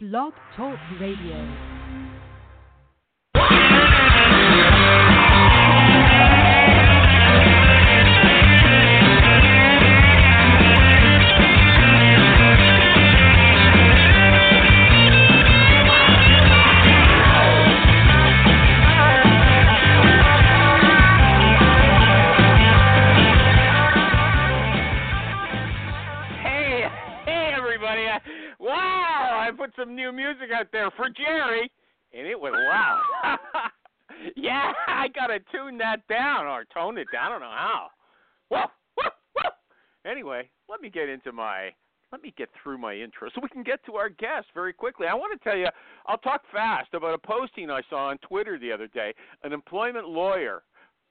Blog Talk Radio. For Jerry, and it went loud. yeah, I gotta tune that down or tone it down. I don't know how. Whoa. Anyway, let me get into my. Let me get through my intro so we can get to our guest very quickly. I want to tell you, I'll talk fast about a posting I saw on Twitter the other day. An employment lawyer,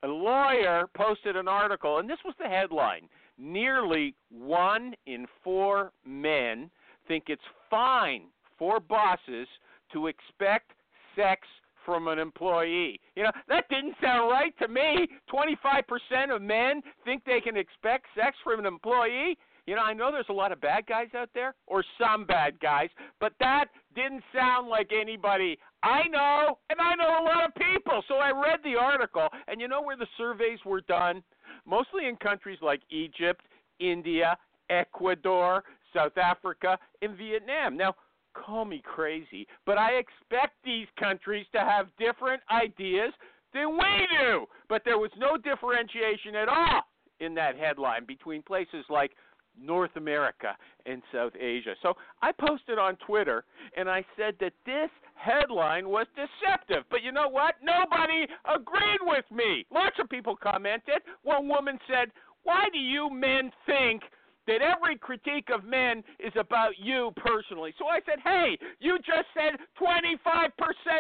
a lawyer posted an article, and this was the headline nearly one in four men think it's fine for bosses to expect sex from an employee. You know, that didn't sound right to me. 25% of men think they can expect sex from an employee. You know, I know there's a lot of bad guys out there, or some bad guys, but that didn't sound like anybody I know, and I know a lot of people. So I read the article, and you know where the surveys were done? Mostly in countries like Egypt, India, Ecuador, South Africa, and Vietnam. Now, call me crazy, but I expect these countries to have different ideas than we do. But there was no differentiation at all in that headline between places like North America and South Asia. So I posted on Twitter and I said that this headline was deceptive. But you know what? Nobody agreed with me. Lots of people commented. One woman said, Why do you men think that every critique of men is about you personally? So I said, Hey, you just said 25%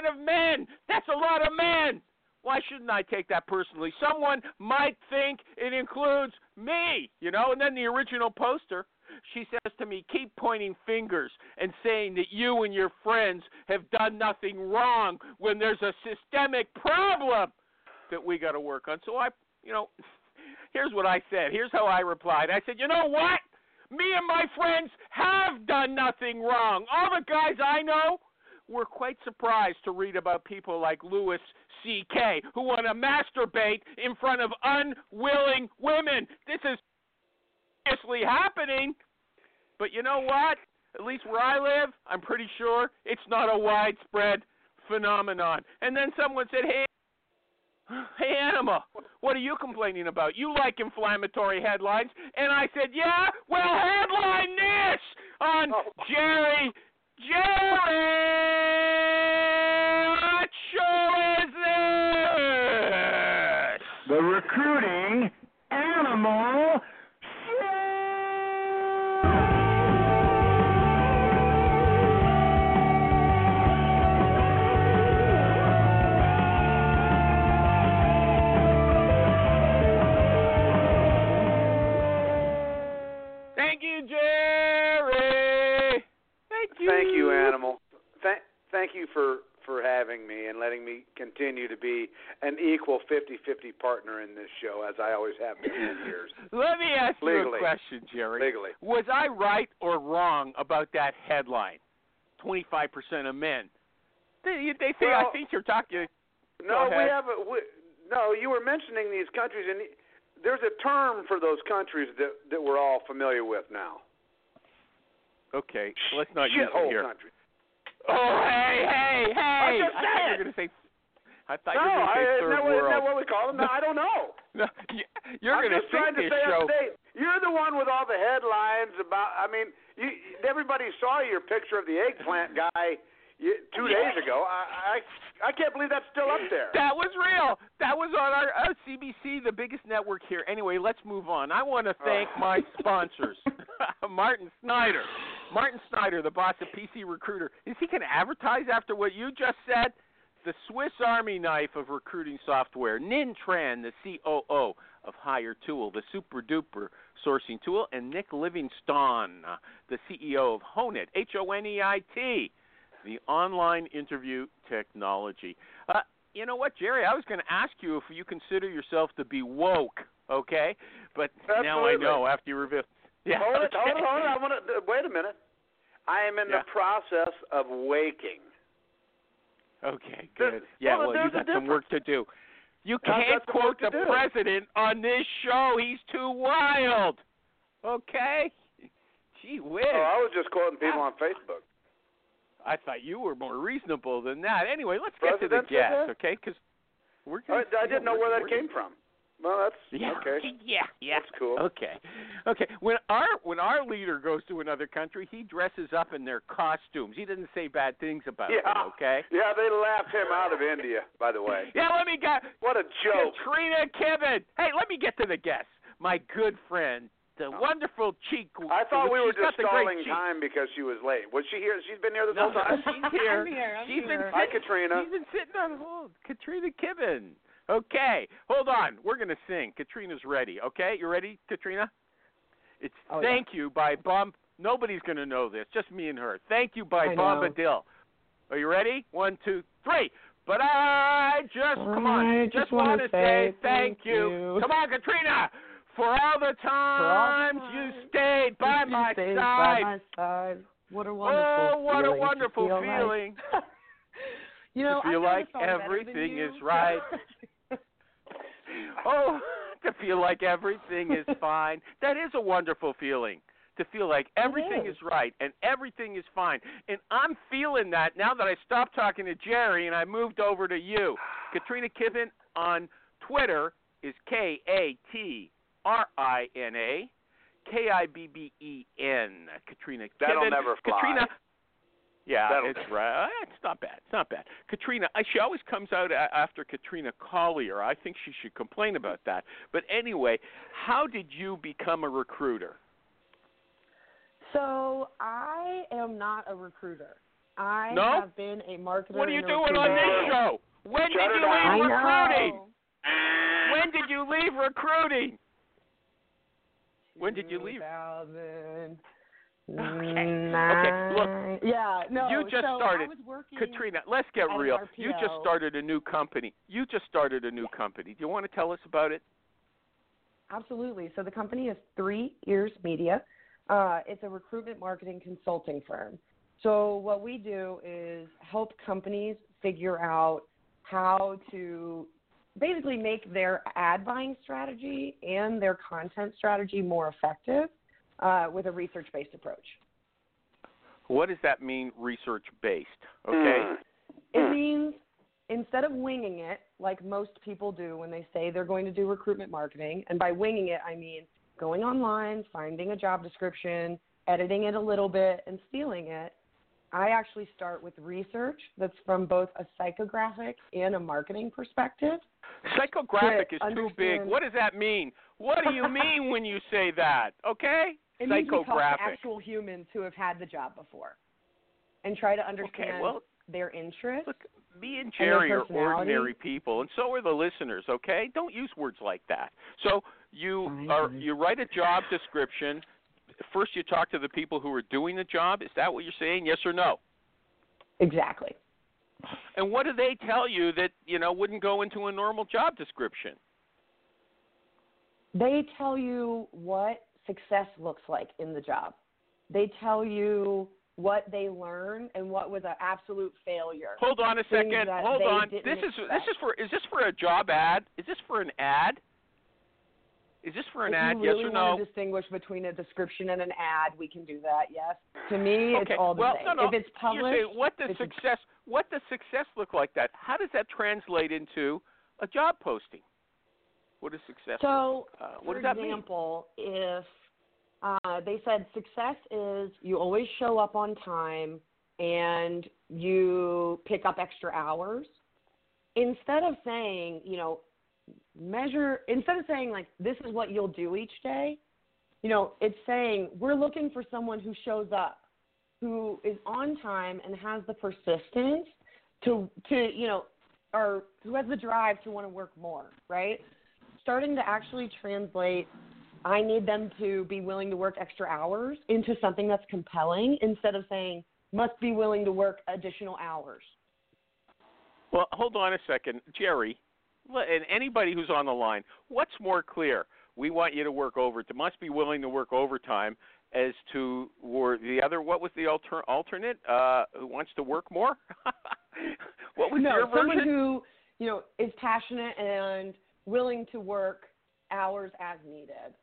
of men. That's a lot of men. Why shouldn't I take that personally? Someone might think it includes me, you know? And then the original poster, she says to me, keep pointing fingers and saying that you and your friends have done nothing wrong when there's a systemic problem that we got to work on. So I, you know, here's what I said. Here's how I replied. I said, you know what? Me and my friends have done nothing wrong. All the guys I know were quite surprised to read about people like Louis C.K., who want to masturbate in front of unwilling women. This is seriously happening. But you know what? At least where I live, I'm pretty sure it's not a widespread phenomenon. And then someone said, hey, Hey, Anima, what are you complaining about? You like inflammatory headlines. And I said, Yeah, well, headline this on oh. Jerry. Jerry, what show is this? The recruiting Thank you for for having me and letting me continue to be an equal 50-50 partner in this show as I always have been for years. Let me ask you a question, Jerry. Legally. Was I right or wrong about that headline? 25% of men. They, they say, I think you're talking. No, we have a we, no. You were mentioning these countries, and there's a term for those countries that that we're all familiar with now. Okay, let's not use it here. countries. Oh, hey, hey, hey! just I thought said you were going to say. I thought No, you were going to say isn't, third that what, world. that what we call them? No, I don't know. No, you- you're going to just to this show. to date. You're the one with all the headlines about. I mean, you, everybody saw your picture of the eggplant guy two days ago. I, I I can't believe that's still up there. That was real. That was on our uh, CBC, the biggest network here. Anyway, let's move on. I want to thank Oh. my sponsors, Martin Snyder. Martin Snyder, the boss of PC Recruiter. Is he going to advertise after what you just said? The Swiss Army knife of recruiting software. Nintran, the COO of Hire Tool, the super duper sourcing tool, and Nick Livingstone, uh, the CEO of Honeit, H O N E I T, the online interview technology. Uh, you know what, Jerry? I was going to ask you if you consider yourself to be woke, okay? But now I know after you reveal. Yeah. hold it, okay. hold it, hold it. I want to wait a minute. I am in Yeah. the process of waking. Okay, good. Yeah, well, well, you there's got some work to do. You can't quote the do. president on this show. He's too wild. Okay? Gee whiz. Oh, I was just quoting people on Facebook. I thought you were more reasonable than that. Anyway, let's get to the guest, okay? Because we're I, gonna, I didn't know where that came from. Well, that's Yeah. okay. Yeah. Yeah. That's cool. Okay. Okay. When our when our leader goes to another country, he dresses up in their costumes. He doesn't say bad things about Yeah. them. Okay. Yeah, they laughed him out of India, by the way. Yeah. Let me get What a joke. Katrina Kibben. Hey, let me get to the guest. My good friend, the oh. wonderful cheek. I thought we were just the great stalling time because she was late. Was she here? She's been here this No, whole time? she's here. I'm here, I'm She's been. Hi, sitting- Katrina. She's been sitting on hold. Katrina Kibben. Okay, hold on. We're gonna sing. Katrina's ready. Okay, you ready, Katrina? It's Oh, yeah. "Thank You" by Bump. Nobody's gonna know this. Just me and her. "Thank You" by I know. Are you ready? One, two, three. But I just come on. I just just want wanna to say thank thank you. Come on, Katrina. For all the times you stayed by You my stayed side. By my side. What a oh, wonderful oh, what a feeling to wonderful feel like- feeling. you know, To feel I like the song better than everything is right. Oh, to feel like everything is fine. That is a wonderful feeling. To feel like everything is. is right and everything is fine. And I'm feeling that now that I stopped talking to Jerry and I moved over to you. Katrina Kibben on Twitter is K A T R I N A. K I B B E N. Katrina That'll Kibben. never fly. Katrina yeah, That'll it's right. It's not bad. It's not bad. Katrina, she always comes out after Katrina Collier. I think she should complain about that. But anyway, how did you become a recruiter? So I am not a recruiter. I No? have been a marketer. What are you and a doing on this show? When Shut did you leave recruiting? When did you leave recruiting? When did you leave? 2000. Okay, look, Yeah, no. you just so started. I was working, Katrina, let's get real. You just started a new company. You just started a new company. Do you want to tell us about it? Absolutely. So the company is Three Ears Media. Uh, it's a recruitment marketing consulting firm. So what we do is help companies figure out how to basically make their ad buying strategy and their content strategy more effective uh, with a research-based approach. What does that mean, research based? Okay. Mm. It means instead of winging it, like most people do when they say they're going to do recruitment marketing, and by winging it, I mean going online, finding a job description, editing it a little bit, and stealing it. I actually start with research that's from both a psychographic and a marketing perspective. Psychographic to is too big. What does that mean? What do you mean when you say that? Okay? It means we talk to Psychographic. actual humans who have had the job before and try to understand Okay, well, their interests. look, me and And their Jerry are ordinary people, and so are the listeners. Okay, don't use words like that. So you are you write a job description. First, you talk to the people who are doing the job. Is that what you're saying? Yes or no? Exactly. And what do they tell you that you know wouldn't go into a normal job description? They tell you what success looks like in the job. They tell you what they learn and what was an absolute failure. Hold on a second. Hold on. This is this is for is this for a job ad? Is this for an ad? Is this for an if ad? you really yes or want no? to distinguish between a description and an ad, we can do that. Yes. To me, okay. it's all the well, same. no, no. If it's published, saying what does success what does success look like that? How does that translate into a job posting? What is success? So, uh, what for does that mean? example, if uh, they said success is you always show up on time and you pick up extra hours, instead of saying, you know, measure, instead of saying, like, this is what you'll do each day, you know, it's saying we're looking for someone who shows up, who is on time and has the persistence to, to you know, or who has the drive to want to work more, right? starting to actually translate I need them to be willing to work extra hours into something that's compelling instead of saying must be willing to work additional hours. Well, hold on a second, Jerry, and anybody who's on the line. What's more clear? We want you to work over. To Must be willing to work overtime, as to or the other. What was the alter, alternate? Uh, who wants to work more? what was no, your someone version? who you know is passionate and willing to work hours as needed.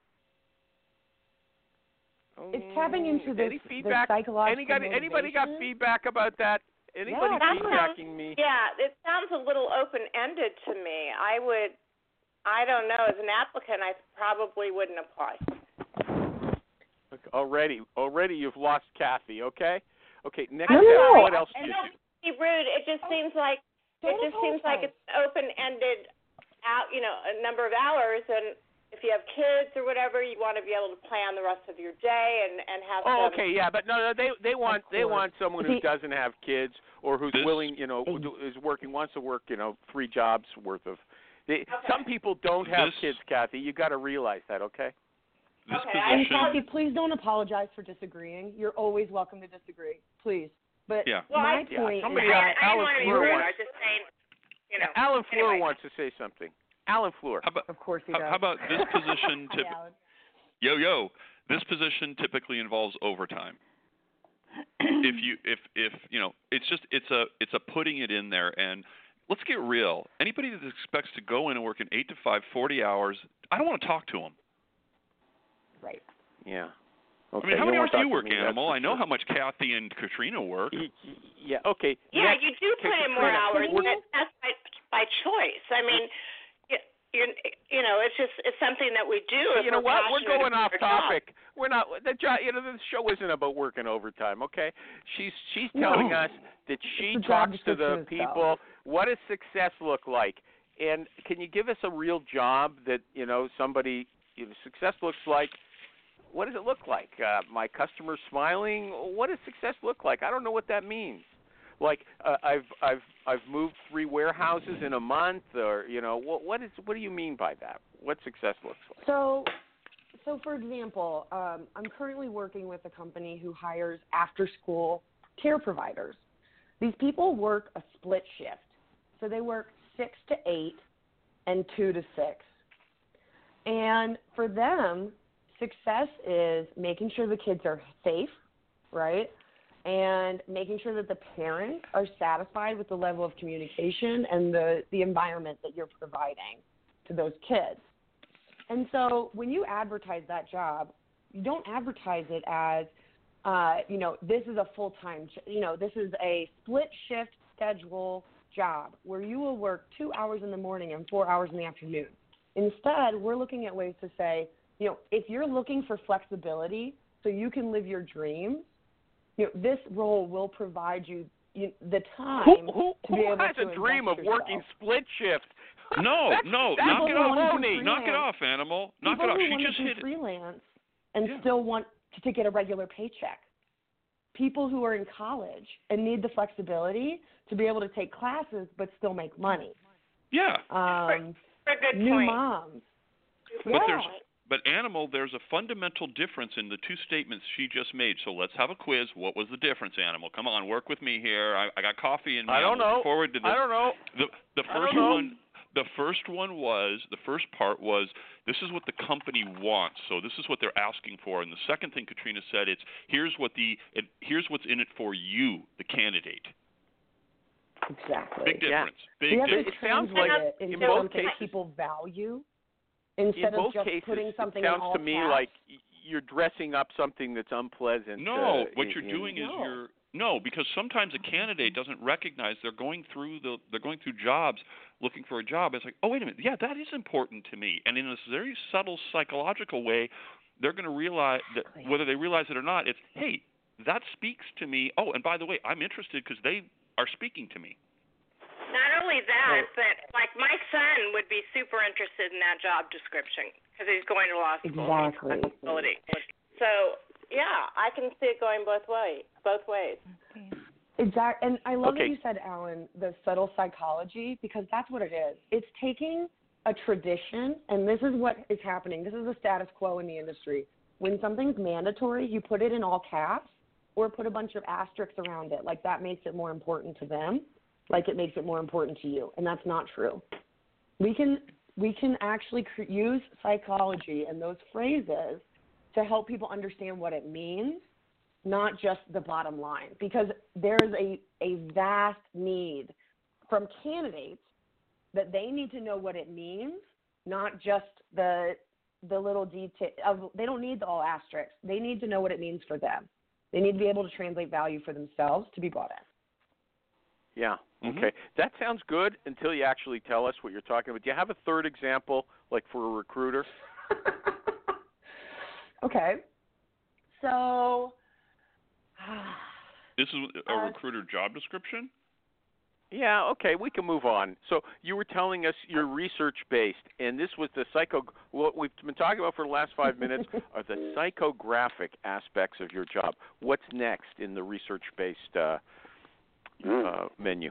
It's tapping into this, any this feedback? psychological Anybody, anybody got feedback about that? Anybody Yeah, feedbacking me? Yeah, it sounds a little open ended to me. I would, I don't know. As an applicant, I probably wouldn't apply. Already, already you've lost Kathy. Okay, okay. Next, No, step, no, no. what else And do you don't do? be rude. It just seems oh, like Don't it just seems like it's open ended out. You know, a number of hours, and if you have kids or whatever, you want to be able to plan the rest of your day and and have. Oh, some, okay, yeah, but no, no, they they want they want someone who doesn't have kids or who's willing, you know, who do- is working wants to work, you know, three jobs worth of. They, Okay. Some people don't have This- kids, Kathy. You got to realize that, okay? This Okay, I- And position, Kathy, please don't apologize for disagreeing. You're always welcome to disagree, please. But Yeah. Well, my I- Yeah, point somebody is else- I, that I Alan didn't want to Fleur wants- I was just saying, you know. Alan Fleur anyway. wants to say something. Alan Fleur. how about of course he how, does. how about this position? Tip, Alan. yo yo, this position typically involves overtime. if you if if you know, it's just it's a it's a putting it in there and let's get real. Anybody that expects to go in and work an eight to five, forty hours, I don't want to talk to them. Right. Yeah. Okay. I mean, how you many hours do you work, me, Animal? I know sure. how much Kathy and Katrina work. Y- y- Yeah. Okay. Yeah, next- you do put in more hours. we're- That's by, by choice. I mean, you, you you know, it's just it's something that we do. if you know what? We're going off our job. topic. We're not the job. You know, the show isn't about working overtime. Okay? She's she's telling No. us that she talks to the description itself. people. What does success look like? And can you give us a real job that you know somebody you know, success looks like? What does it look like? Uh, my customer smiling. What does success look like? I don't know what that means. Like uh, I've I've I've moved three warehouses in a month, or you know what what is what do you mean by that? What success looks like? So, so for example, um, I'm currently working with a company who hires after-school care providers. These people work a split shift, so they work six to eight and two to six. And for them, success is making sure the kids are safe, right? And making sure that the parents are satisfied with the level of communication and the, the environment that you're providing to those kids. And so when you advertise that job, you don't advertise it as, uh, you know, this is a full time, you know, this is a split shift schedule job where you will work two hours in the morning and four hours in the afternoon. Instead, we're looking at ways to say, you know, if you're looking for flexibility so you can live your dreams, you know, this role will provide you, you the time Who who, to be who able has to a dream of invest working split shift? No, That's- no, that's knock it off. wanna do baloney. Knock it off, Animal. Knock People it off. She want just to do hit it. freelance and Yeah. still want to, to get a regular paycheck. People who are in college and need the flexibility to be able to take classes but still make money. Yeah. Um, For a good new point. moms. But yeah. there's but animal, there's a fundamental difference in the two statements she just made. So let's have a quiz. What was the difference, animal? Come on, work with me here. I, I got coffee in me. I don't know. Forward to this. I don't know. The the first one the first one was the first part was this is what the company wants. So this is what they're asking for. And the second thing Katrina said it's here's what the it, here's what's in it for you, the candidate. exactly. Big Yeah. difference. Big we have to difference. It sounds like in into both cases- people value In instead both just cases, putting something it sounds in all to me caps. like you're dressing up something that's unpleasant. No, uh, what in- you're in- doing is No. you're no, because sometimes a candidate doesn't recognize they're going through the they're going through jobs looking for a job. It's like, oh wait a minute, yeah, that is important to me. And in this very subtle psychological way, they're going to realize that whether they realize it or not, it's hey, that speaks to me. Oh, and by the way, I'm interested because they are speaking to me. Not only that, but like my son would be super interested in that job description because he's going to law school. Exactly. Flexibility. So yeah, I can see it going both ways. Both ways. Exact, and I love Okay. that you said, Alan, the subtle psychology because that's what it is. It's taking a tradition, and this is what is happening. This is the status quo in the industry. When something's mandatory, you put it in all caps or put a bunch of asterisks around it. Like that makes it more important to them, like it makes it more important to you, and that's not true. We can we can actually cr- use psychology and those phrases to help people understand what it means, not just the bottom line, because there's a, a vast need from candidates that they need to know what it means, not just the the little detail of they don't need the all asterisks. They need to know what it means for them. They need to be able to translate value for themselves to be bought in. Yeah. Mhm. Okay. That sounds good until you actually tell us what you're talking about. Do you have a third example, like for a recruiter? okay. So This is a Uh, recruiter job description. Yeah, okay, we can move on. So you were telling us you're research based, and this was the psycho. What we've been talking about for the last five minutes are the psychographic aspects of your job. What's next in the research based uh, uh, menu?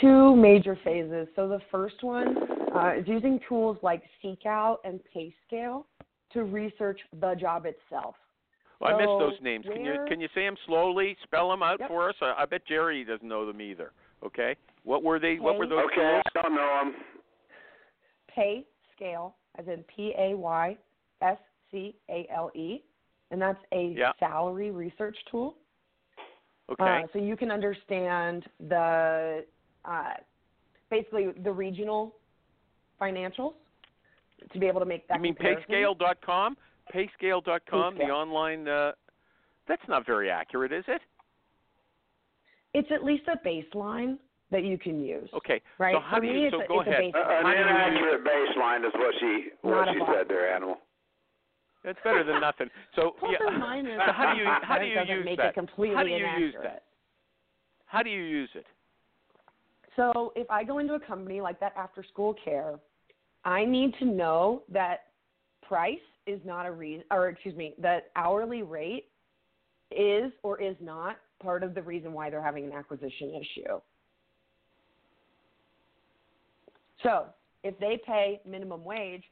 two major phases. So the first one uh, is using tools like Seekout and PayScale to research the job itself. Well, I missed those names. Can you can you say them slowly? Spell them out Yep. for us. I, I bet Jerry doesn't know them either. Okay, what were they? What were Pay- those Okay, tools? I don't know them. PayScale, as in P A Y S C A L E, and that's a Yeah. salary research tool. Okay, Uh, so you can understand the uh, basically the regional financials to be able to make that. you mean comparison. payscale.com? Payscale.com, the online. Uh, that's not very accurate, is it? It's at least a baseline that you can use. Okay. Right. So how For do you? it's So a, go it's ahead. A Uh, an How do you inaccurate baseline is what she what Not she said there, animal. That's better than nothing. So Plus yeah. minus. So how do you how do you use make that? It completely How do you use that? How do you use it? So if I go into a company like that after school care, I need to know that price is not a reason, or excuse me, that hourly rate is or is not part of the reason why they're having an acquisition issue. So if they pay minimum wage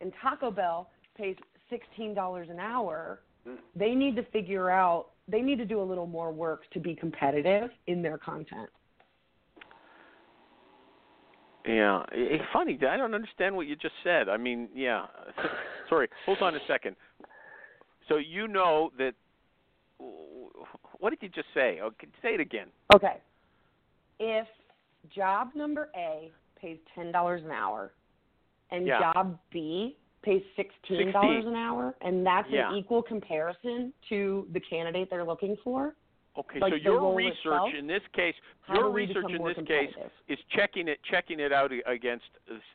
and Taco Bell pays $16 an hour, hmm. they need to figure out, they need to do a little more work to be competitive in their content. Yeah, it's funny. I don't understand what you just said. I mean, yeah. Sorry. Hold on a second. So you know that. What did you just say? Okay, say it again. Okay. If job number A pays ten dollars an hour and Yeah. job B pays sixteen dollars an hour and that's Yeah. an equal comparison to the candidate they're looking for, Okay, Like so your research itself? in this case, your research in this case is checking it checking it out against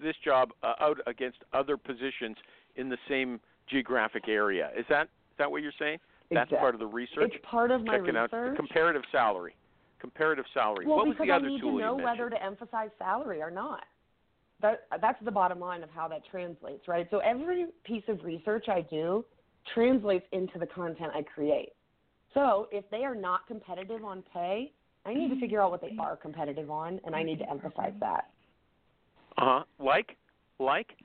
this, job uh, out against other positions in the same geographic area. Is that is that what you're saying? That's Exact- part of the research. It's part of my checking out research. comparative salary. Comparative salary. well, what was because the I other need to know whether to emphasize salary or not. That that's the bottom line of how that translates, right? So every piece of research I do translates into the content I create. So if they are not competitive on pay, I need to figure out what they are competitive on, and I need to emphasize that. Uh huh. Like, like.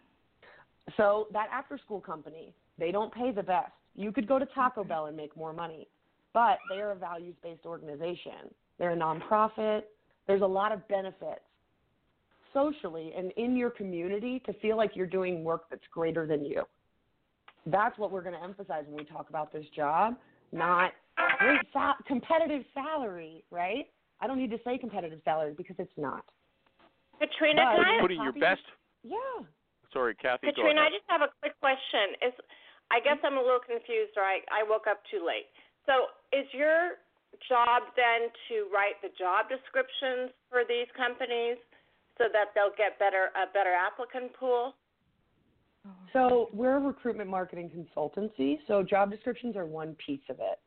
So that after school company, they don't pay the best. You could go to Taco Bell and make more money, but they are a values based organization. They're a nonprofit. There's a lot of benefits socially and in your community to feel like you're doing work that's greater than you. That's what we're going to emphasize when we talk about this job, not great sal- competitive salary, right? I don't need to say competitive salary because it's not. Katrina, But- can I Putting your best. Yeah. Sorry, Kathy. go Katrina, I just have a quick question. Is I guess I'm a little confused, or I, I woke up too late. So, is your job then to write the job descriptions for these companies so that they'll get better a better applicant pool? So we're a recruitment marketing consultancy. So job descriptions are one piece of it.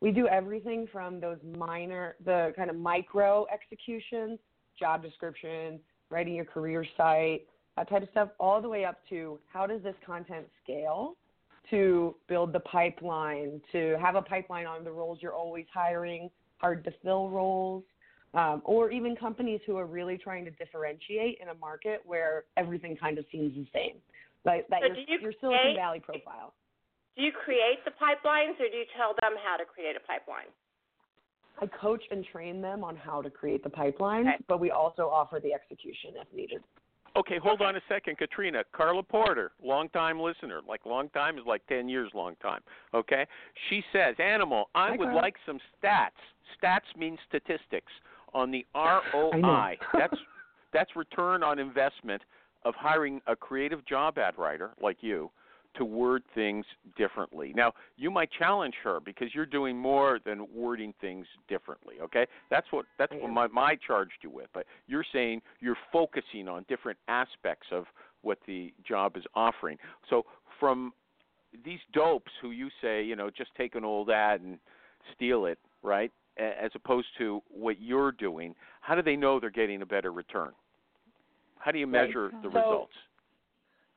We do everything from those minor, the kind of micro executions, job description, writing your career site, that type of stuff, all the way up to how does this content scale to build the pipeline, to have a pipeline on the roles you're always hiring, hard to fill roles, um, or even companies who are really trying to differentiate in a market where everything kind of seems the same. Like that So your, do you your Silicon create- Valley profile. Do you create the pipelines, or do you tell them how to create a pipeline? I coach and train them on how to create the pipelines, Okay. but we also offer the execution if needed. Okay, hold on a second, Katrina. Carla Porter, long time listener, like long time is like ten years, long time. Okay, she says, "Animal, I Hi, would Carla. like some stats. Stats means statistics on the ROI. that's that's return on investment of hiring a creative job ad writer like you to word things differently. Now, you might challenge her because you're doing more than wording things differently, okay? That's what that's what my my charged you with. But you're saying you're focusing on different aspects of what the job is offering. So from these dopes who you say, you know, just take an old ad and steal it, right? As opposed to what you're doing, how do they know they're getting a better return? How do you Right. measure the So- results?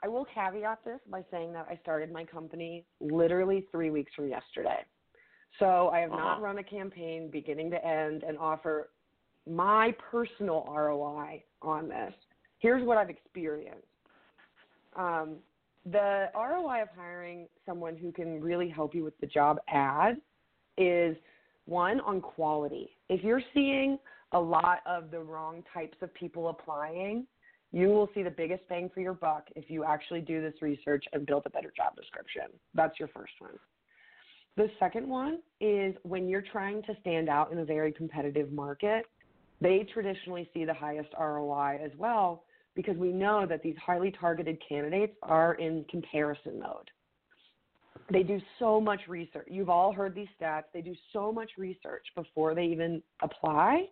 I will caveat this by saying that I started my company literally three weeks from yesterday. So I have not Uh-huh. run a campaign beginning to end and offer my personal ROI on this. Here's what I've experienced. Um, the ROI of hiring someone who can really help you with the job ad is one on quality. If you're seeing a lot of the wrong types of people applying, you will see the biggest bang for your buck if you actually do this research and build a better job description. That's your first one. The second one is when you're trying to stand out in a very competitive market, they traditionally see the highest ROI as well because we know that these highly targeted candidates are in comparison mode. They do so much research. You've all heard these stats. They do so much research before they even apply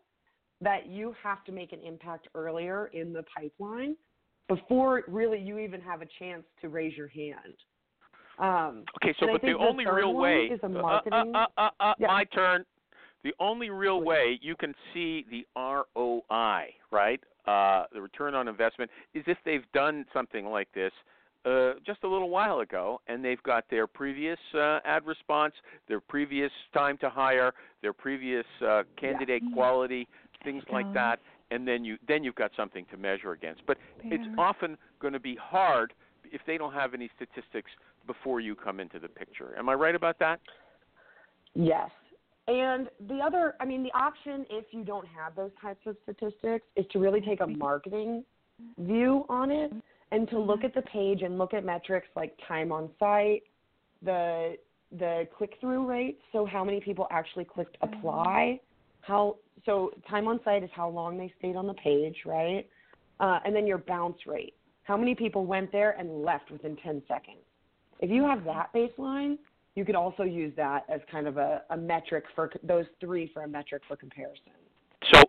that you have to make an impact earlier in the pipeline before really you even have a chance to raise your hand. Um, Okay, so but the the only real way is a uh, uh, marketing- uh, uh, uh, Yeah. my turn. The only real way you can see the ROI, right? Uh, the return on investment is if they've done something like this uh, just a little while ago, and they've got their previous uh, ad response, their previous time to hire, their previous uh, candidate quality, things like that, and then you then you've got something to measure against. But it's often going to be hard if they don't have any statistics before you come into the picture. Am I right about that? Yes. And the other, I mean, the option if you don't have those types of statistics is to really take a marketing view on it and to look mm-hmm. at the page and look at metrics like time on site, the the click through rate, so how many people actually clicked mm-hmm. apply, how so time on site is how long they stayed on the page, right? Uh, and then your bounce rate, how many people went there and left within 10 seconds. If you have that mm-hmm. baseline, you could also use that as kind of a, a metric for those three for a metric for comparison.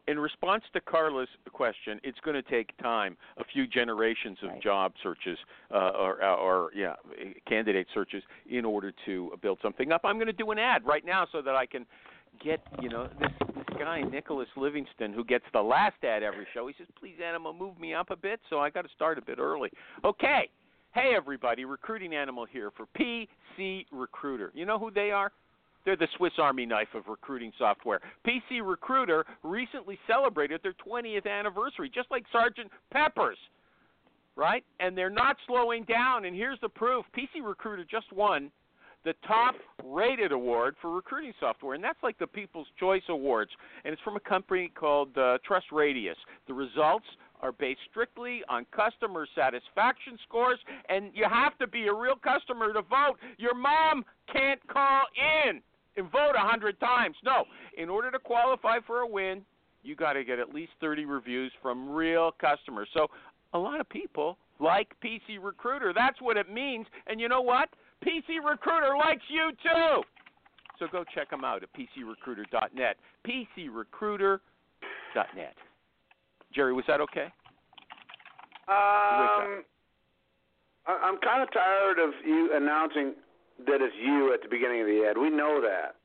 In response to Carla's question, it's going to take time, a few generations of Right. job searches uh, or, or yeah, candidate searches in order to build something up. I'm going to do an ad right now so that I can get, you know, this this guy Nicholas Livingston who gets the last ad every show. He says, "Please, Animal, move me up a bit." So I got to start a bit early. Okay. Hey everybody, recruiting animal here for PC Recruiter. You know who they are? They're the Swiss Army knife of recruiting software. PC Recruiter recently celebrated their 20th anniversary, just like Sergeant Pepper's, right? And they're not slowing down. And here's the proof PC Recruiter just won the top rated award for recruiting software, and that's like the People's Choice Awards. And it's from a company called uh, TrustRadius. The results are based strictly on customer satisfaction scores, and you have to be a real customer to vote. Your mom can't call in and vote a hundred times. No, in order to qualify for a win, you got to get at least 30 reviews from real customers. So a lot of people like PC Recruiter. That's what it means. And you know what? PC Recruiter likes you too. So go check them out at pcrecruiter.net. pcrecruiter.net. Jerry, was that okay? Um, I'm kind of tired of you announcing that it's you at the beginning of the ad. We know that.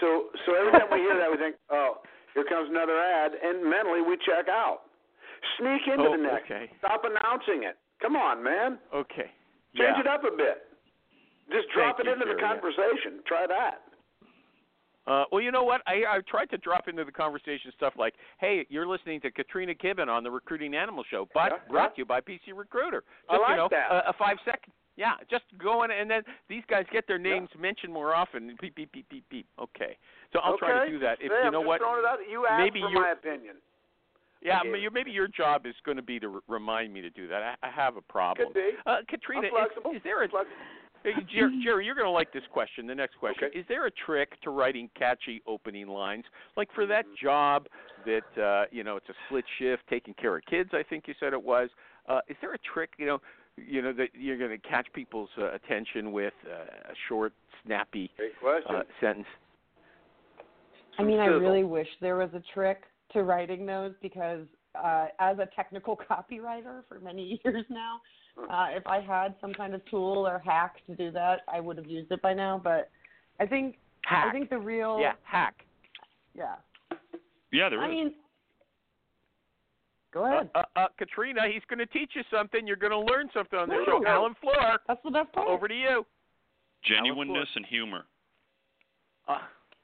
So, so every time we hear that, we think, "Oh, here comes another ad," and mentally we check out. Sneak into Oh, the next. okay. Stop announcing it. Come on, man. Okay. Change yeah. it up a bit. Just drop Thank it you, into the Jerry, yeah. conversation. Try that. Uh, well, you know what? I, I tried to drop into the conversation stuff like, "Hey, you're listening to Katrina Kibben on the Recruiting Animal Show, but Yeah, brought to you by PC Recruiter." I like you know, that. A, a five second. Yeah, just go in, and then these guys get their names mentioned more often. Beep beep beep beep beep. Okay, so I'll okay. try to do that. If you know what, throwing it out. You asked maybe for you're- my opinion. Yeah, Okay. you, maybe your job is going to be to r- remind me to do that. I, I have a problem. Could be. Uh, Katrina, is, is there a Flexible. Hey, Jer- Jerry, you're going to like this question. The next question: Okay. Is there a trick to writing catchy opening lines, like for that job that uh, you know it's a split shift, taking care of kids? I think you said it was. Uh, is there a trick, you know, you know that you're going to catch people's uh, attention with uh, a short, snappy uh, sentence? I mean, I really wish there was a trick to writing those because uh, as a technical copywriter for many years now, uh, if I had some kind of tool or hack to do that, I would have used it by now. But I think Hack. I think the real yeah, hack. yeah. Yeah, there is. I mean, go Uh, ahead. uh, uh, Katrina, he's going to teach you something. You're going to learn something on the Woo. show. Alan Fleur, That's the best part. over to you. Genuineness and humor. Uh,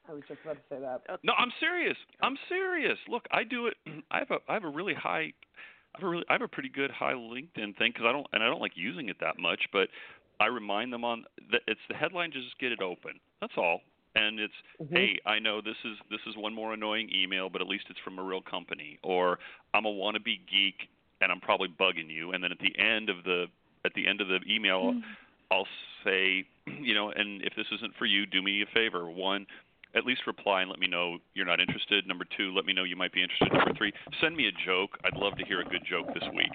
I was just about to say that. No, I'm serious. I'm serious. Look, I do it. I have a I have a really high, I have a really I have a pretty good high LinkedIn thing because I don't and I don't like using it that much, but I remind them on that it's the headline just get it open. That's all. And it's Mhm. hey, I know this is this is one more annoying email, but at least it's from a real company. Or I'm a wannabe geek and I'm probably bugging you. And then at the end of the at the end of the email, I'll say, you know, and if this isn't for you, do me a favor. One, at least reply and let me know you're not interested. Number two, let me know you might be interested. Number three, send me a joke. I'd love to hear a good joke this week.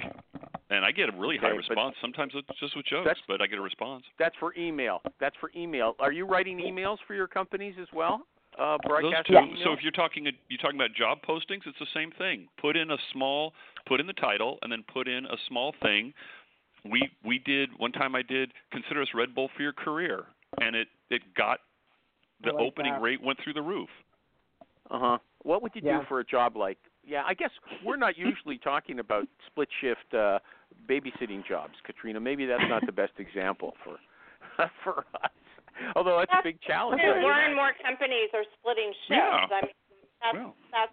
And I get a really high Okay, but- response. Sometimes it's just with jokes, but I get a response. That's for email. That's for email. Are you writing emails for your companies as well? Uh, Those broadcast two, emails? so if you're talking you're talking about job postings, it's the same thing. Put in a small, put in the title, and then put in a small thing. We we did one time. I did consider us Red Bull for your career, and it it got the like opening that. rate went through the roof. Uh huh. What would you Yeah. do for a job like? Yeah, I guess we're not usually talking about split shift uh, babysitting jobs, Katrina. Maybe that's not the best example for for us. Although that's a big challenge. More right? and more companies are splitting shifts. Yeah. I mean, that's Yeah. that's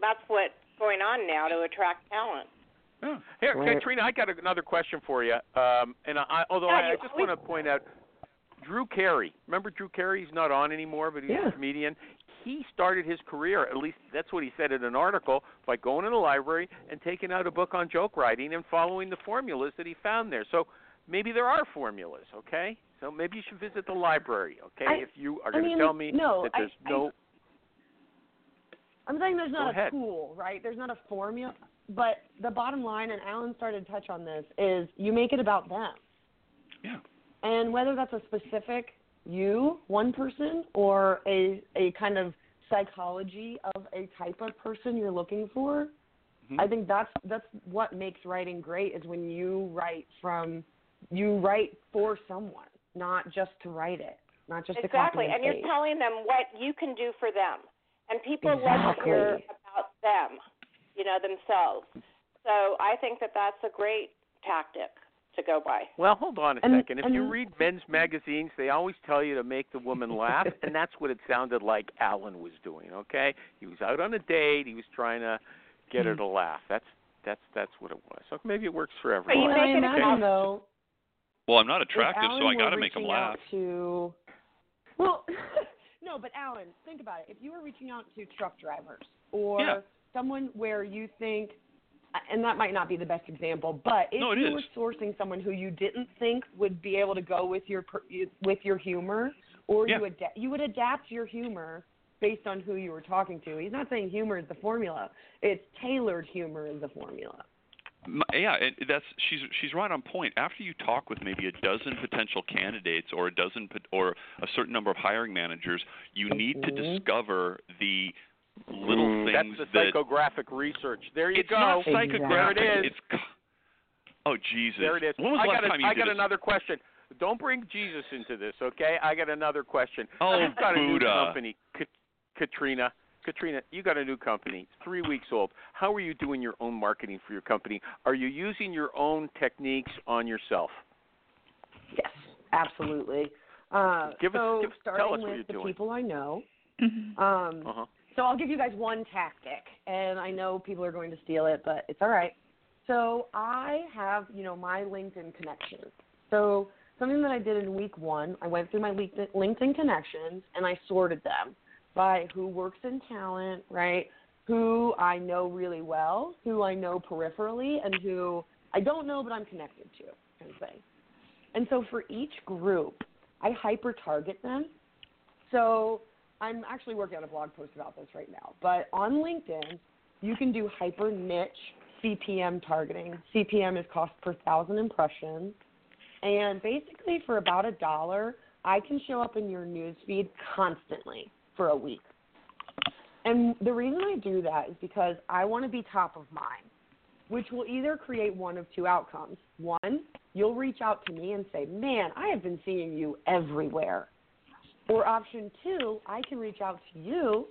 that's what's going on now to attract talent. Yeah. Here, Right. Katrina, I got another question for you. Um, and I, although Yeah, I, I just always- want to point out, Drew Carey. Remember Drew Carey? He's not on anymore, but he's Yeah. a comedian. He started his career, at least that's what he said in an article, by going to the library and taking out a book on joke writing and following the formulas that he found there. So maybe there are formulas, okay? So maybe you should visit the library, okay? I- if you are I going to tell me no, that I- there's I- no I'm saying there's Go not a ahead. tool, right? There's not a formula. But the bottom line, and Alan started to touch on this, is you make it about them. Yeah. And whether that's a specific you, one person, or a a kind of psychology of a type of person you're looking for, Mhm. I think that's that's what makes writing great is when you write from you write for someone, not just to write it, not just to exactly, and and you're telling them what you can do for them, and people love to hear about them, you know, themselves. So I think that that's a great tactic to go by. Well, hold on a And- second. If you read men's magazines, they always tell you to make the woman laugh, and that's what it sounded like Alan was doing. Okay, he was out on a date. He was trying to get Hmm. her to laugh. That's that's that's what it was. So maybe it works for everyone. Well, I make it imagine about- though, Well, I'm not attractive, so I got to make them reaching laugh. Out to, well, no, but Alan, think about it. If you were reaching out to truck drivers or Yeah. someone where you think, and that might not be the best example, but if No, you is. were sourcing someone who you didn't think would be able to go with your per- with your humor, or Yeah. you ada- you would adapt your humor based on who you were talking to. He's not saying humor is the formula; it's tailored humor is the formula. Yeah, that's she's she's right on point. After you talk with maybe a dozen potential candidates or a dozen or a certain number of hiring managers, you need to Mhm. discover the little Mm, things that's the that psychographic research. There you it's go. not Exactly. psychographic. There it is. It's oh Jesus. There it is. When was I last got, a, time you I did got this? another question. Don't bring Jesus into this, okay? I got another question. Oh, You've got a new Buddha. company, Ka- Katrina. Katrina, you got a new company. Three weeks old. How are you doing your own marketing for your company? Are you using your own techniques on yourself? Yes, absolutely. Uh, Give us- so give us- tell starting us what with you're the doing. people I know, Mhm. um, Uh huh. So I'll give you guys one tactic, and I know people are going to steal it, but it's all right. So I have, you know, my LinkedIn connections. So something that I did in week one, I went through my LinkedIn connections and I sorted them by who works in talent, right? who I know really well, who I know peripherally, and who I don't know but I'm connected to, kind of thing. And so for each group, I hyper target them. So I'm actually working on a blog post about this right now. But on LinkedIn, you can do hyper niche CPM targeting. CPM is cost per thousand impressions. And basically, for about a dollar, I can show up in your newsfeed constantly for a week. And the reason I do that is because I want to be top of mind, which will either create one of two outcomes. One, you'll reach out to me and say, Man, I have been seeing you everywhere. Or option two, I can reach out to you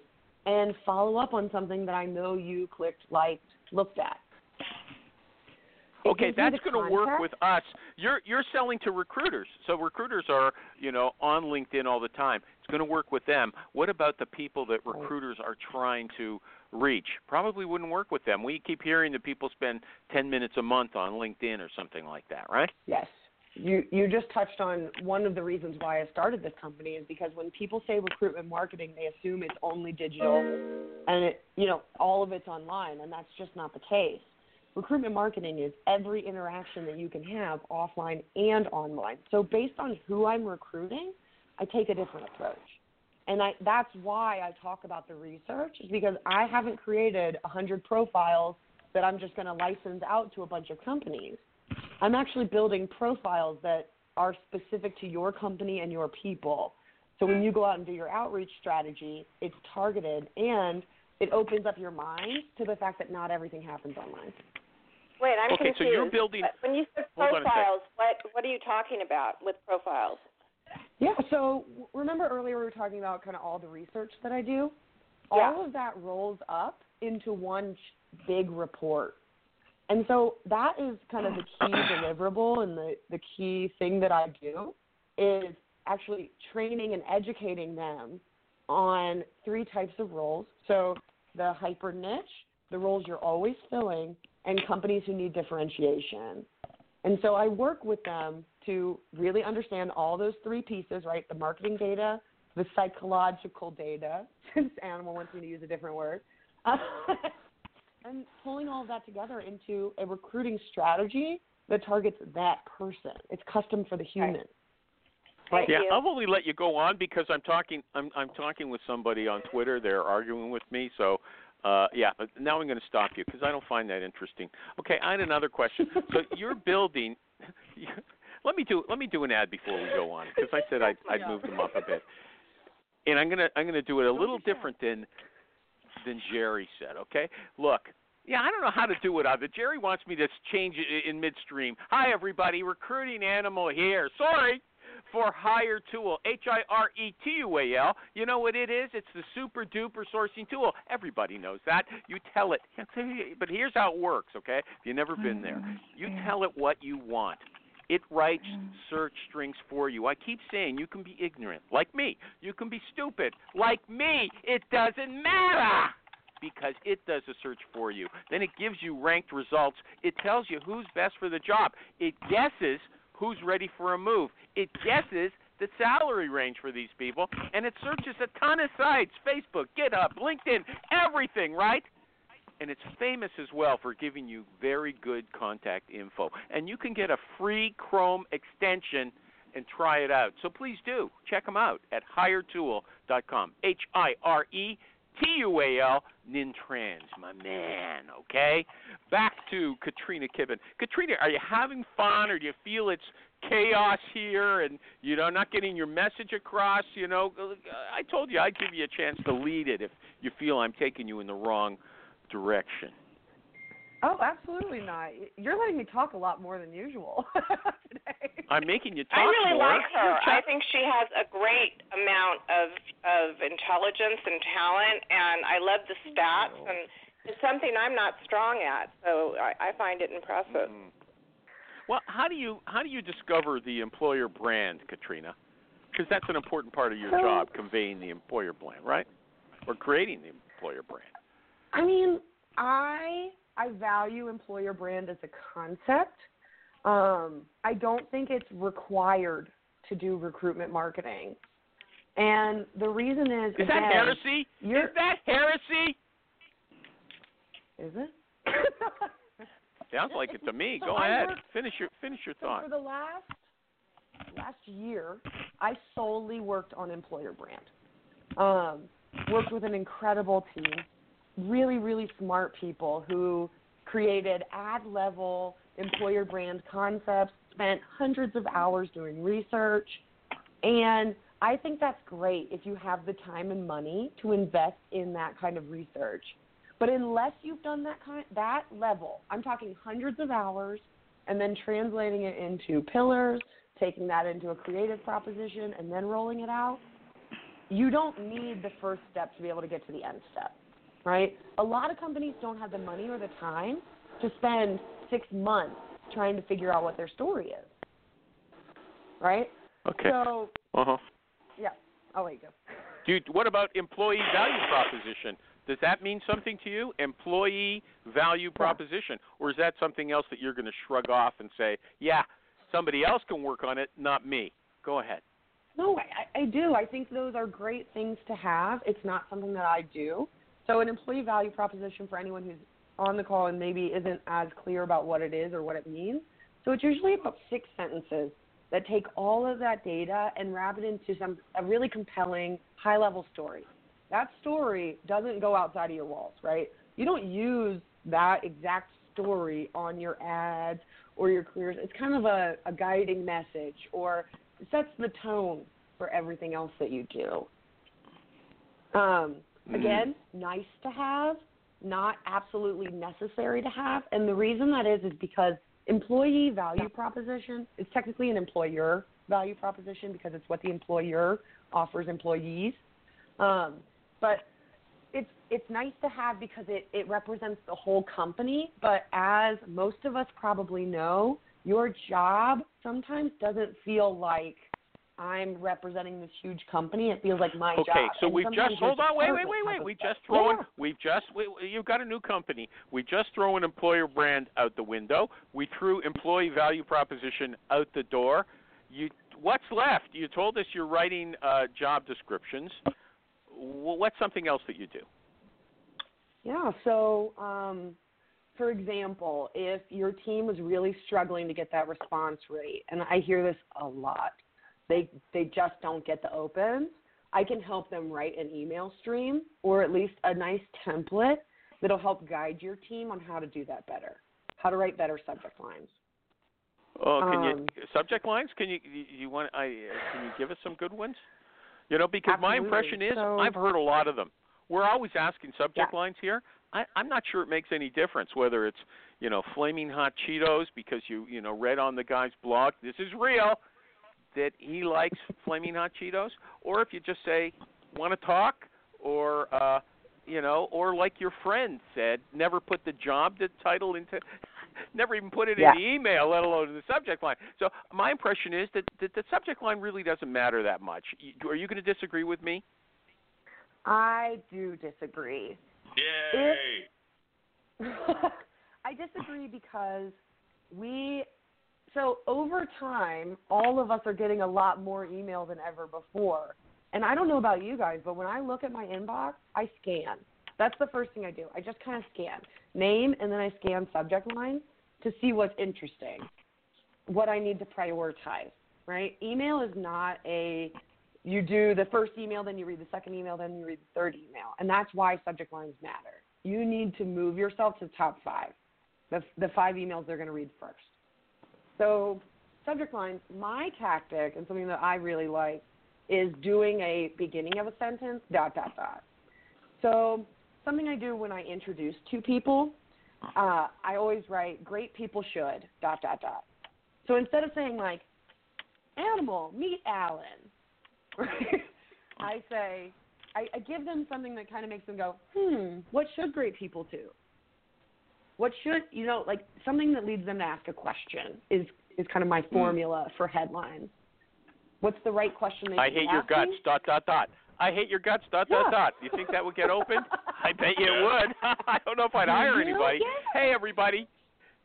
and follow up on something that I know you clicked, liked, looked at. It Okay, that's going to work with us. You're you're selling to recruiters, so recruiters are you know on LinkedIn all the time. It's going to work with them. What about the people that recruiters are trying to reach? Probably wouldn't work with them. We keep hearing that people spend 10 minutes a month on LinkedIn or something like that, right? Yes. You you just touched on one of the reasons why I started this company is because when people say recruitment marketing, they assume it's only digital and it you know, all of it's online and that's just not the case. Recruitment marketing is every interaction that you can have offline and online. So based on who I'm recruiting, I take a different approach. And I that's why I talk about the research is because I haven't created a 100 profiles that I'm just going to license out to a bunch of companies. I'm actually building profiles that are specific to your company and your people. So when you go out and do your outreach strategy, it's targeted and it opens up your mind to the fact that not everything happens online. Wait, I'm Okay, confused. so you're building- But When you say Hold on a sec. profiles, what what are you talking about with profiles? Yeah, so remember earlier we were talking about kind of all the research that I do? Yeah. All of that rolls up into one big report. And so that is kind of the key deliverable and the, the key thing that I do is actually training and educating them on three types of roles. So the hyper niche, the roles you're always filling, and companies who need differentiation. And so I work with them to really understand all those three pieces, right? The marketing data, the psychological data, since Animal wants me to use a different word, uh, and pulling all of that together into a recruiting strategy that targets that person. It's custom for the human. Thank yeah, you. I'll only let you go on because I'm talking. I'm I'm talking with somebody on Twitter. They're arguing with me. So, uh, yeah. Now I'm going to stop you because I don't find that interesting. Okay, I had another question. so you're building. let me do let me do an ad before we go on because I said I'd, I'd move them up a bit. And I'm gonna I'm gonna do it a little different than than Jerry said. Okay, look. Yeah, I don't know how to do it either. Jerry wants me to change it in midstream. Hi, everybody. Recruiting Animal here. Sorry for Hire Tool, H I R E T U A L. You know what it is? It's the super duper sourcing tool. Everybody knows that. You tell it, but here's how it works. Okay, if you've never been there, mm-hmm. you tell it what you want. It writes mm. search strings for you. I keep saying you can be ignorant, like me. You can be stupid, like me. It doesn't matter because it does the search for you. Then it gives you ranked results. It tells you who's best for the job. It guesses who's ready for a move. It guesses the salary range for these people, and it searches a ton of sites Facebook, GitHub, LinkedIn, everything, right? And it's famous as well for giving you very good contact info. And you can get a free Chrome extension and try it out. So please do. Check them out at hiretual.com. H I R E T U A L, Nintrans, my man, okay? Back to Katrina Kibben. Katrina, are you having fun or do you feel it's chaos here and you know not getting your message across, you know? I told you I'd give you a chance to lead it if you feel I'm taking you in the wrong direction. Oh, absolutely not. You're letting me talk a lot more than usual today. I'm making you talk I really more. like her. I think she has a great amount of of intelligence and talent, and I love the stats, and it's something I'm not strong at, so I, I find it impressive. Mm. Well, how do you how do you discover the employer brand, Katrina? Because that's an important part of your job, conveying the employer brand, right? Or creating the employer brand. I mean, I I value employer brand as a concept. Um, I don't think it's required to do recruitment marketing. And the reason is Is that heresy? Is that heresy? Is it? Sounds like it to me. Go ahead. Finish your finish your So thought. for the last last year, I solely worked on employer brand. Um, worked with an incredible team, really really smart people who created ad level employer brand concepts. Spent hundreds of hours doing research, and I think that's great if you have the time and money to invest in that kind of research. But unless you've done that kind that level, I'm talking hundreds of hours and then translating it into pillars, taking that into a creative proposition, and then rolling it out, you don't need the first step to be able to get to the end step, right? A lot of companies don't have the money or the time to spend six months trying to figure out what their story is, right? Okay. So, Uh huh. yeah, I'll let you go. Dude, what about employee value proposition? Does that mean something to you? Employee value proposition, or is that something else that you're going to shrug off and say, "Yeah, somebody else can work on it, not me." Go ahead. No, I, I do. I think those are great things to have. It's not something that I do. So, an employee value proposition for anyone who's on the call and maybe isn't as clear about what it is or what it means. So, it's usually about six sentences that take all of that data and wrap it into some a really compelling, high-level story. That story doesn't go outside of your walls, right? You don't use that exact story on your ads or your careers. It's kind of a, a guiding message or sets the tone for everything else that you do. Um, again, nice to have, not absolutely necessary to have. And the reason that is is because employee value proposition is technically an employer value proposition because it's what the employer offers employees. Um, but it's it's nice to have because it, it represents the whole company. But as most of us probably know, your job sometimes doesn't feel like I'm representing this huge company. It feels like my job. Okay, so And we've just hold on, wait, wait, wait, wait. We set. just throwing, Yeah. we've just, we, you've got a new company. We just throw an employer brand out the window. We threw employee value proposition out the door. You, what's left? You told us you're writing uh, job descriptions. Wh- What's something else that you do? Yeah. So, um, for example, if your team is really struggling to get that response rate, and I hear this a lot, they they just don't get the opens. I can help them write an email stream or at least a nice template that'll help guide your team on how to do that better, how to write better subject lines. Oh, can you Um, subject lines? Can you you, you want? I uh, can you give us some good ones? You know, because my impression is So- I've heard a lot of them. We're always asking subject Yeah. lines here. I, I'm not sure it makes any difference whether it's you know flaming hot Cheetos because you you know read on the guy's blog this is real that he likes flaming hot Cheetos, or if you just say want to talk, or uh, you know, or like your friend said, never put the job the title into, never even put it Yeah. in the email, let alone in the subject line. So my impression is that, that the subject line really doesn't matter that much. Are you going to disagree with me? I do disagree. Yay! I disagree because we so over time all of us are getting a lot more email than ever before. And I don't know about you guys, but when I look at my inbox, I scan. That's the first thing I do. I just kind of scan name and then I scan subject line to see what's interesting, what I need to prioritize, right? Email is not a you do the first email, then you read the second email, then you read the third email. And that's why subject lines matter. You need to move yourself to the top five, the, the five emails they're going to read first. So, subject lines, my tactic and something that I really like is doing a beginning of a sentence, dot, dot, dot. So, something I do when I introduce two people, uh, I always write, great people should, dot, dot, dot. So, instead of saying, like, animal, meet Alan? I say, I, I give them something that kind of makes them go, hmm, what should great people do? What should you know, like something that leads them to ask a question is is kind of my hmm. formula for headlines. What's the right question they I should be hate your asking? guts. Dot dot dot. I hate your guts. Dot dot Yeah. dot. You think that would get opened? I bet you it would. I don't know if I'd hire You anybody. get Hey everybody,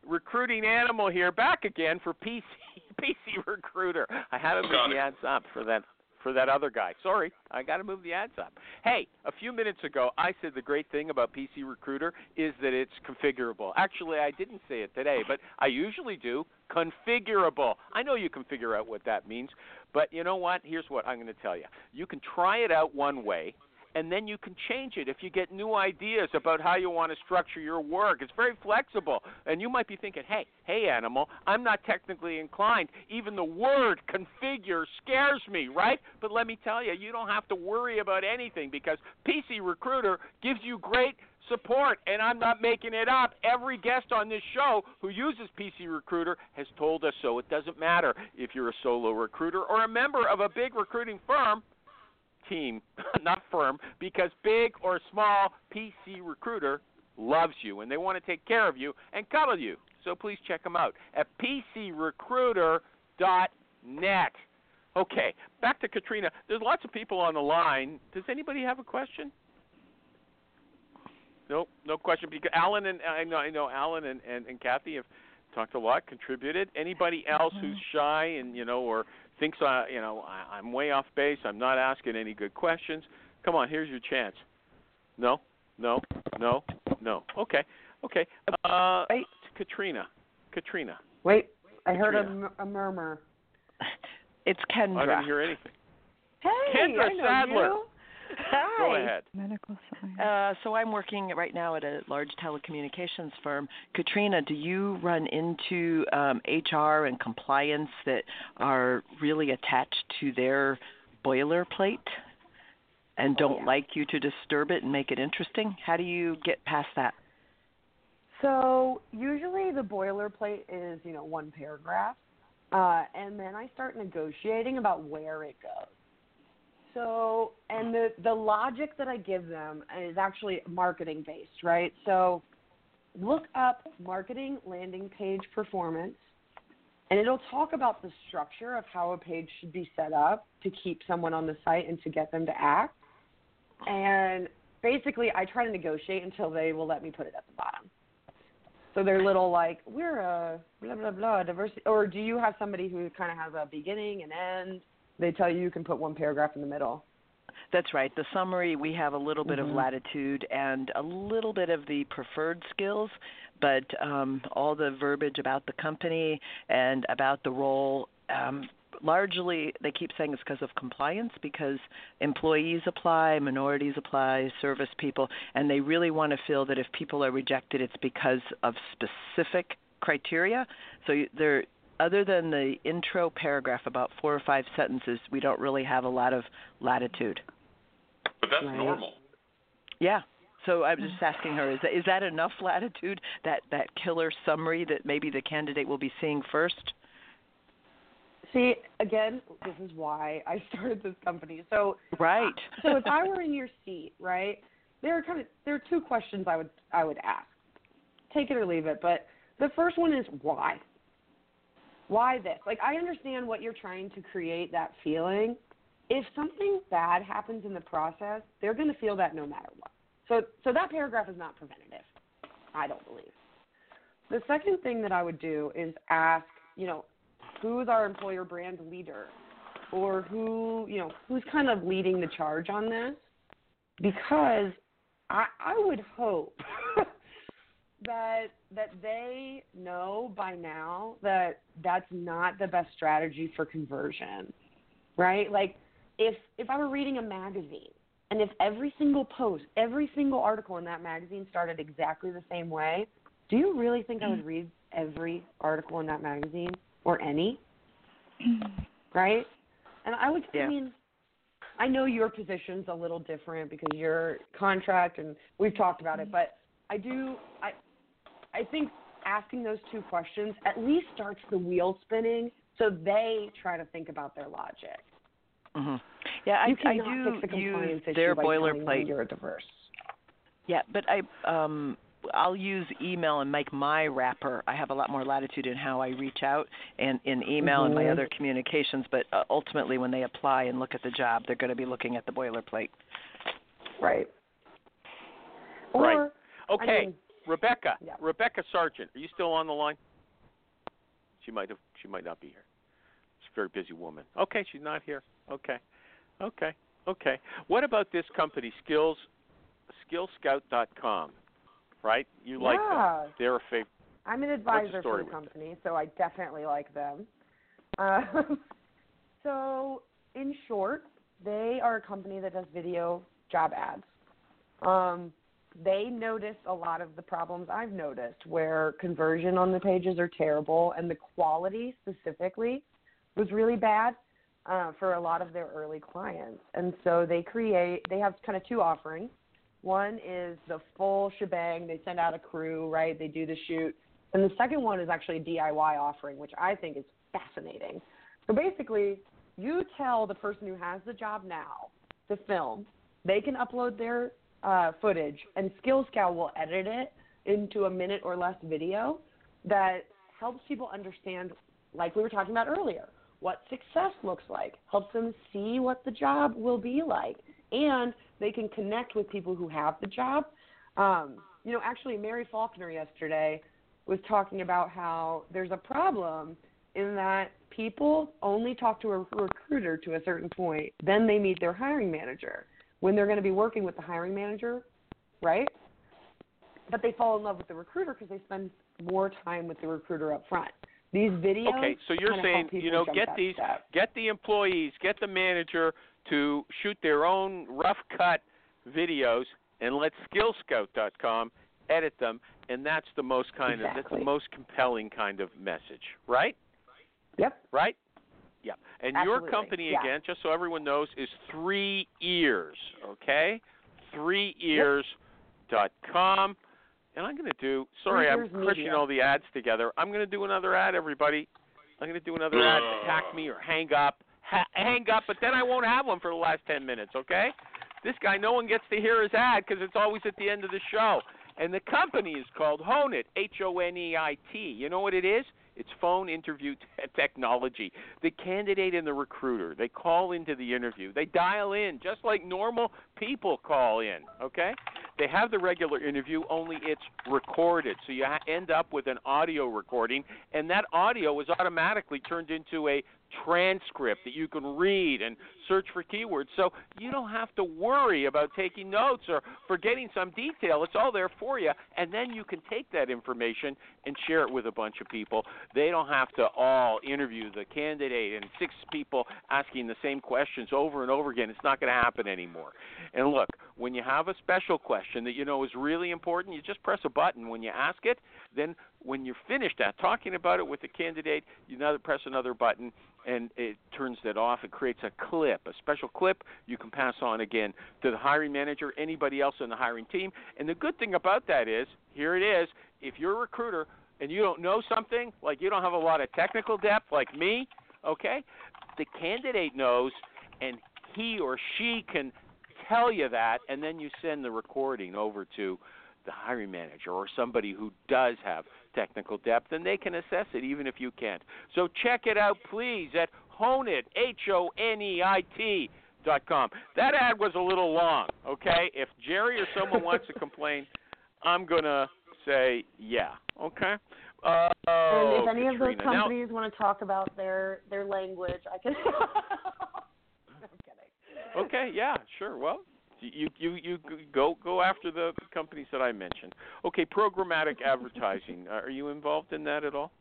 recruiting animal here, back again for PC PC recruiter. I haven't Got been the ads up for that for that other guy. Sorry, I got to move the ads up. Hey, a few minutes ago, I said the great thing about PC Recruiter is that it's configurable. Actually, I didn't say it today, but I usually do. Configurable. I know you can figure out what that means, but you know what? Here's what I'm going to tell you. You can try it out one way and then you can change it if you get new ideas about how you want to structure your work. It's very flexible. And you might be thinking, hey, hey, animal, I'm not technically inclined. Even the word configure scares me, right? But let me tell you, you don't have to worry about anything because PC Recruiter gives you great support, and I'm not making it up. Every guest on this show who uses PC Recruiter has told us so. It doesn't matter if you're a solo recruiter or a member of a big recruiting firm team, not firm, because big or small, PC Recruiter loves you and they want to take care of you and cuddle you. So please check them out at pcrecruiter.net. Okay, back to Katrina. There's lots of people on the line. Does anybody have a question? No, no question. Because Alan and I know, I know Alan and, and, and Kathy have talked a lot, contributed. Anybody else Mm-hmm. who's shy and you know, or thinks I, you know, I, I'm way off base. I'm not asking any good questions. Come on, here's your chance. No, no, no, no. Okay, okay. Uh, Wait. Katrina, Katrina. Wait, I heard a, Katrina. murmur. It's Kendra. I didn't hear anything. Hey, Kendra I know Sadler. you. Hi. Go ahead. Medical science. Uh, so I'm working right now at a large telecommunications firm. Katrina, do you run into um, HR and compliance that are really attached to their boilerplate and don't yeah. like you to disturb it and make it interesting? How do you get past that? So usually the boilerplate is, you know, one paragraph, uh, and then I start negotiating about where it goes. So, and the the logic that I give them is actually marketing based, right? So, look up marketing landing page performance, and it'll talk about the structure of how a page should be set up to keep someone on the site and to get them to act. And basically, I try to negotiate until they will let me put it at the bottom. So they're little like we're a blah blah blah diversity, or do you have somebody who kind of has a beginning and end? They tell you you can put one paragraph in the middle. That's right. The summary, we have a little bit of Mhm. latitude and a little bit of the preferred skills, but um, all the verbiage about the company and about the role. Um, largely, they keep saying it's because of compliance, because employees apply, minorities apply, service people, and they really want to feel that if people are rejected, it's because of specific criteria. So they're other than the intro paragraph, about four or five sentences, we don't really have a lot of latitude. But that's Right. normal. Yeah. So I was just asking her, is that, is that enough latitude? That that killer summary that maybe the candidate will be seeing first? See, again, this is why I started this company. So, Right. so if I were in your seat, right, there are kind of there are two questions I would I would ask. Take it or leave it, but the first one is why. Why this? Like I understand what you're trying to create that feeling. If something bad happens in the process, they're going to feel that no matter what. So so that paragraph is not preventative. I don't believe. The second thing that I would do is ask, you know, who's our employer brand leader or who, you know, who's kind of leading the charge on this? Because I I would hope that that they know by now that that's not the best strategy for conversion. Right? Like if if I were reading a magazine and if every single post, every single article in that magazine started exactly the same way, do you really think I would mm. read every article in that magazine or any? right? And I would, Yeah. I mean, I know your position's a little different because you're contract and we've talked about it, mm-hmm. but I do, I, I think asking those two questions at least starts the wheel spinning so they try to think about their logic. hmm Yeah, I, I do fix the use their by telling them boilerplate. you're diverse. Yeah, but I um I'll use email and make my wrapper. I have a lot more latitude in how I reach out and in email and my Mhm. other communications, but uh, ultimately when they apply and look at the job, they're going to be looking at the boilerplate. Right. Right. Okay, I mean, Rebecca. yeah. Rebecca Sargent, are you still on the line? She might have. She might not be here. She's a very busy woman. Okay, she's not here. Okay. Okay. Okay. What about this company, Skills skillscout.com? Right? You like yeah. them. They're a favorite. I'm an advisor for the company, so I definitely like them. Um, so, in short, they are a company that does video job ads. Um, they notice a lot of the problems I've noticed, where conversion on the pages are terrible, and the quality specifically was really bad uh, for a lot of their early clients. And so they create, they have kind of two offerings. One is the full shebang. They send out a crew, right? They do the shoot. And the second one is actually a DIY offering, which I think is fascinating. So basically, you tell the person who has the job now to film, they can upload their uh, footage, and Skill Scout will edit it into a minute or less video that helps people understand, like we were talking about earlier, what success looks like, helps them see what the job will be like, and they can connect with people who have the job. Um, you know, actually, Mary Faulkner yesterday was talking about how there's a problem in that people only talk to a recruiter to a certain point, then they meet their hiring manager when they're going to be working with the hiring manager, right? But they fall in love with the recruiter because they spend more time with the recruiter up front. These videos. Okay, so you're saying you know get these, step. get the employees, get the manager to shoot their own rough cut videos and let SkillScout.com edit them, and that's the most kind exactly. of that's the most compelling kind of message, right? Yep. Right. Yeah. And Absolutely. your company yeah. again, just so everyone knows, is three ears. Okay. Three ears dot com. And I'm going to do. Sorry, I'm crushing media. all the ads together. I'm going to do another ad, everybody. I'm going to do another ad. Attack me or hang up. Ha- hang up, but then I won't have one for the last ten minutes. Okay. This guy, no one gets to hear his ad because it's always at the end of the show. And the company is called Honeit, H O N E I T. You know what it is? It's phone interview t- technology. The candidate and the recruiter, they call into the interview. They dial in just like normal people call in, okay? They have the regular interview, only it's recorded. So you ha- end up with an audio recording, and that audio is automatically turned into a transcript that you can read and search for keywords. So you don't have to worry about taking notes or forgetting some detail. It's all there for you. And then you can take that information and share it with a bunch of people. They don't have to all interview the candidate and six people asking the same questions over and over again. It's not going to happen anymore. And look, when you have a special question that you know is really important, you just press a button. When you ask it, then when you're finished at talking about it with the candidate, you now press another button and it turns that off. It creates a clip, a special clip you can pass on again to the hiring manager, anybody else in the hiring team. And the good thing about that is, here it is, if you're a recruiter and you don't know something, like you don't have a lot of technical depth like me, okay? The candidate knows and he or she can tell you that and then you send the recording over to the hiring manager or somebody who does have technical depth, and they can assess it even if you can't. So check it out, please, at Honeit, H O N E I T dot com. That ad was a little long, okay? If Jerry or someone wants to complain, I'm gonna say yeah, okay? Uh, and if any of those Katrina. companies want to talk about their their language, I can. I'm kidding. Okay, yeah, sure. Well, you you you go go after the companies that I mentioned. Okay, programmatic advertising. Are you involved in that at all?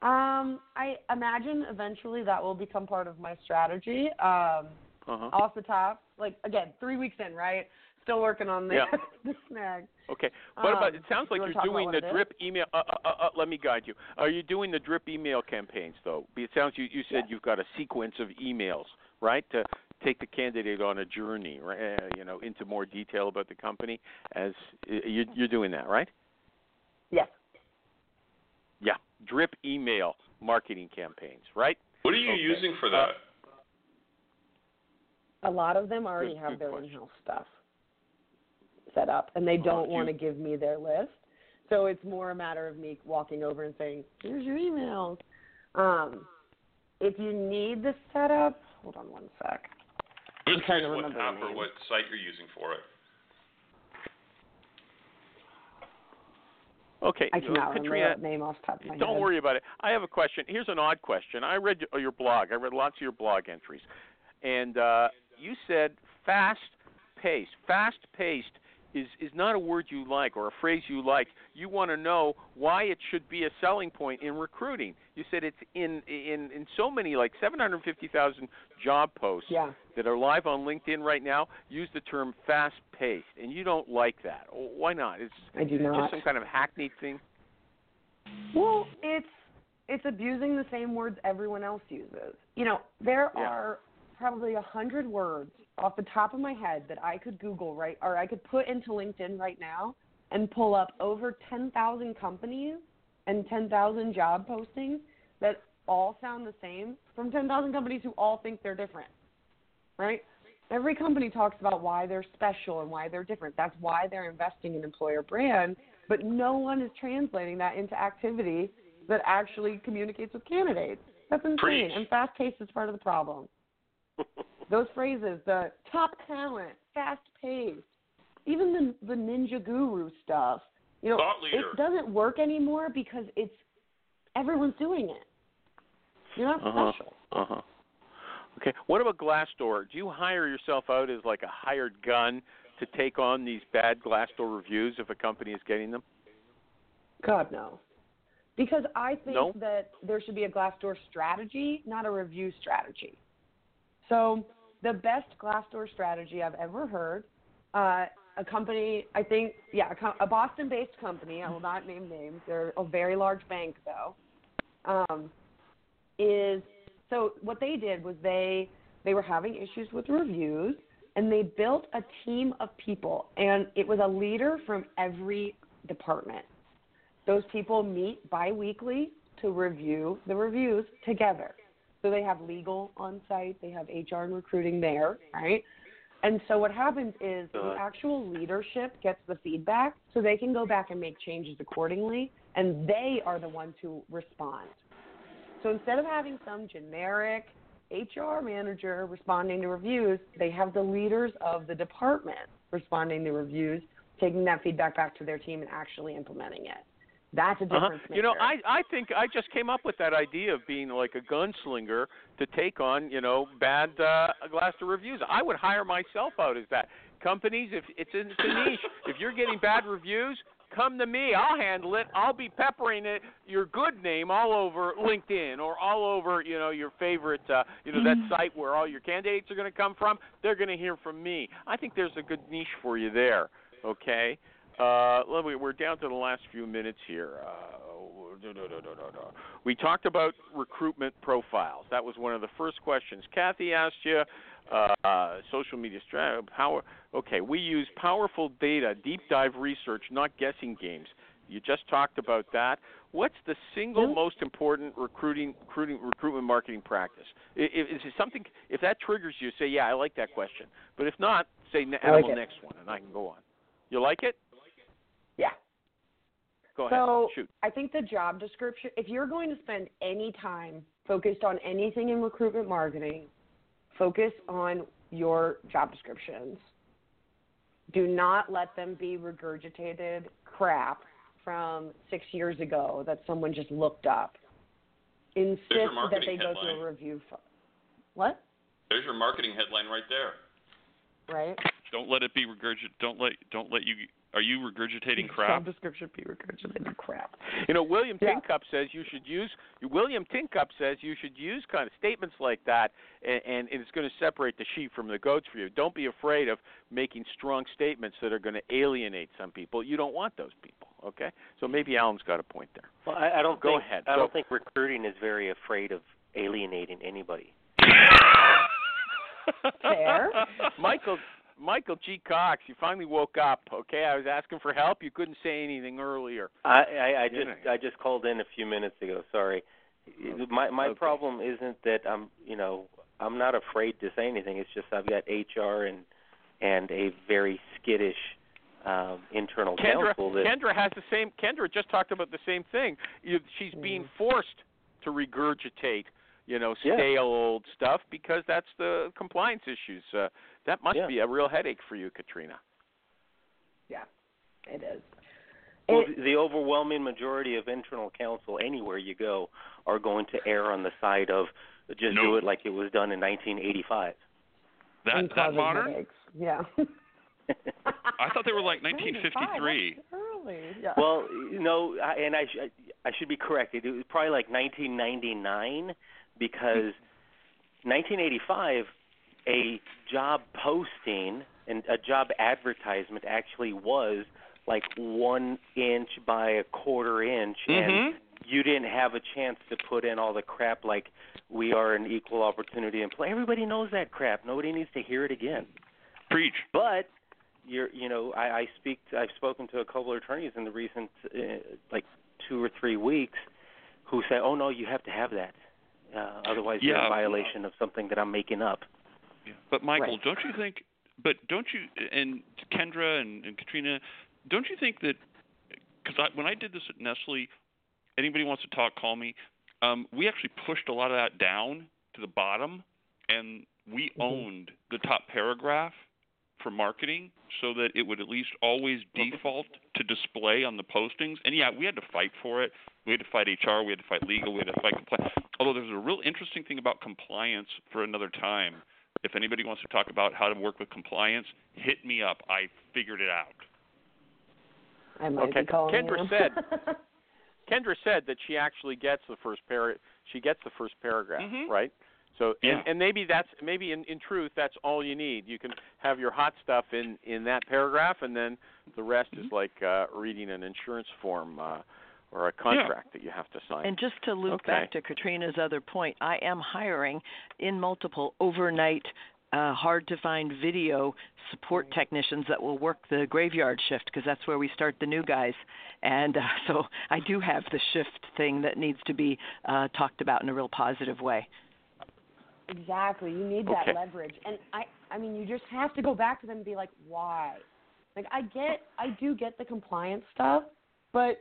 Um, I imagine eventually that will become part of my strategy. Um, Uh-huh. off the top, like again, three weeks in, right? Still working on the Yeah. the snag. Okay. What about? Um, It sounds like wanna you're doing the it is? drip email. Uh, uh, uh, uh, let me guide you. Are you doing the drip email campaigns though? It sounds you you said Yes. you've got a sequence of emails, right? To take the candidate on a journey, right? Uh, you know, into more detail about the company. As uh, you, you're doing that, right? Yes. Yeah. Drip email marketing campaigns, right? What are you Okay. using for Uh, that? A lot of them already Good- have good their question. in-house stuff set up, and they don't do want to give me their list. So it's more a matter of me walking over and saying, "Here's your emails." Um, if you need the setup, hold on one sec. I'm I'm trying to curious what remember the app or what site you're using for it. Okay. I cannot Katrina, remember the name off the top of my Don't head. worry about it. I have a question. Here's an odd question. I read your- your blog. I read lots of your blog entries. and uh, you said fast paced. Fast paced is is not a word you like or a phrase you like. You want to know why it should be a selling point in recruiting. You said it's in in in so many like 750,000 job posts Yeah. that are live on LinkedIn right now use the term fast paced, and you don't like that. Why not? It's I do just some kind of hackneyed thing. Well, it's it's abusing the same words everyone else uses. You know, there Yeah. are probably a hundred words off the top of my head that I could Google right or I could put into LinkedIn right now and pull up over ten thousand companies and ten thousand job postings that all sound the same from ten thousand companies who all think they're different. Right? Every company talks about why they're special and why they're different. That's why they're investing in employer brand, but no one is translating that into activity that actually communicates with candidates. That's insane. Preach. And fast paced is part of the problem. Those phrases, the top talent, fast paced, even the the ninja guru stuff, you know, it doesn't work anymore because it's everyone's doing it. You're not Uh-huh. special. Uh huh. Okay. What about Glassdoor? Do you hire yourself out as like a hired gun to take on these bad Glassdoor reviews if a company is getting them? God no. Because I think No? that there should be a Glassdoor strategy, not a review strategy. So the best Glassdoor strategy I've ever heard, uh, a company, I think, yeah, a, a Boston-based company. I will not name names. They're a very large bank, though. Um, is so what they did was they they were having issues with reviews, and they built a team of people, and it was a leader from every department. Those people meet biweekly to review the reviews together. So they have legal on site, they have HR and recruiting there, right? And so what happens is the actual leadership gets the feedback so they can go back and make changes accordingly and they are the ones who respond. So instead of having some generic HR manager responding to reviews, they have the leaders of the department responding to reviews, taking that feedback back to their team and actually implementing it. That's a Uh-huh. You know, I I think I just came up with that idea of being like a gunslinger to take on you know bad uh, Glassdoor reviews. I would hire myself out as that. Companies, if it's in it's a niche, if you're getting bad reviews, come to me. I'll handle it. I'll be peppering it your good name all over LinkedIn or all over you know your favorite uh, you know that site where all your candidates are going to come from. They're going to hear from me. I think there's a good niche for you there. Okay. Uh, we're down to the last few minutes here. Uh. We talked about recruitment profiles. That was one of the first questions. Kathy asked you uh, social media strategy. Power. Okay, we use powerful data, deep dive research, not guessing games. You just talked about that. What's the single most important recruiting, recruiting, recruitment marketing practice? Is it something? If that triggers you, say, "Yeah, I like that question." But if not, say, "Ne- I like "Animal next one," and I can go on. You like it? Yeah. Go ahead. So Shoot. I think the job description, if you're going to spend any time focused on anything in recruitment marketing, focus on your job descriptions. Do not let them be regurgitated crap from six years ago that someone just looked up. Insist that marketing they go through a review. F- what? There's your marketing headline right there. Right? Don't let it be regurgitated. Don't let don't let you. Are you regurgitating Job crap? description be regurgitated crap. You know, William Yeah. Tincup says you should use. William Tincup says you should use kind of statements like that, and, and it's going to separate the sheep from the goats for you. Don't be afraid of making strong statements that are going to alienate some people. You don't want those people. Okay, so maybe Alan's got a point there. Well, I, I don't Go think ahead. I don't think recruiting is very afraid of alienating anybody. Fair. Michael Michael G. Cox, you finally woke up. Okay, I was asking for help. You couldn't say anything earlier. I, I, I just. I just called in a few minutes ago. Sorry. My my Okay. problem isn't that I'm you know I'm not afraid to say anything. It's just I've got HR and and a very skittish um, internal Kendra, counsel that Kendra has the same. Kendra just talked about the same thing. She's being forced to regurgitate, you know, Yeah. stale old stuff because that's the compliance issues. Uh, that must Yeah. be a real headache for you, Katrina. Yeah, it is. well, It- the, the overwhelming majority of internal counsel anywhere you go are going to err on the side of just No. do it like it was done in 1985. That that causing modern? headaches. Yeah. I thought they were like 1953. Early. Yeah. well, you know, I- and I sh- I should be corrected. It was probably like 1999 because 1985 a job posting and a job advertisement actually was like one inch by a quarter inch and Mhm. you didn't have a chance to put in all the crap like we are an equal opportunity employer. Everybody knows that crap. Nobody needs to hear it again. Preach. But you're, you know, I, I speak. I've spoken to a couple of attorneys in the recent, uh, like two or three weeks, who say, "Oh no, you have to have that. Uh, otherwise, you're in violation of something that I'm making up." Yeah. But Michael, Right. don't you think? But don't you and Kendra and, and Katrina, don't you think that? Because I, when I did this at Nestle, anybody wants to talk, call me. Um, we actually pushed a lot of that down to the bottom, and we Mhm. owned the top paragraph for marketing, so that it would at least always default to display on the postings. And yeah, we had to fight for it. We had to fight HR. We had to fight legal. We had to fight compliance. Although there's a real interesting thing about compliance for another time. If anybody wants to talk about how to work with compliance, hit me up. I figured it out. I might Okay. be calling Kendra you. said- Kendra said that she actually gets the first par she gets the first paragraph, Mhm. right? So Yeah. and, and maybe that's maybe in, in truth that's all you need. You can have your hot stuff in in that paragraph and then the rest is like uh reading an insurance form uh or a contract that you have to sign. And just to loop Okay. back to Katrina's other point, I am hiring in multiple overnight, uh, hard to find video support technicians that will work the graveyard shift because that's where we start the new guys. And uh, so I do have the shift thing that needs to be uh, talked about in a real positive way. Exactly. You need that Okay. leverage. And I I mean you just have to go back to them and be like, why? Like I get I do get the compliance stuff, but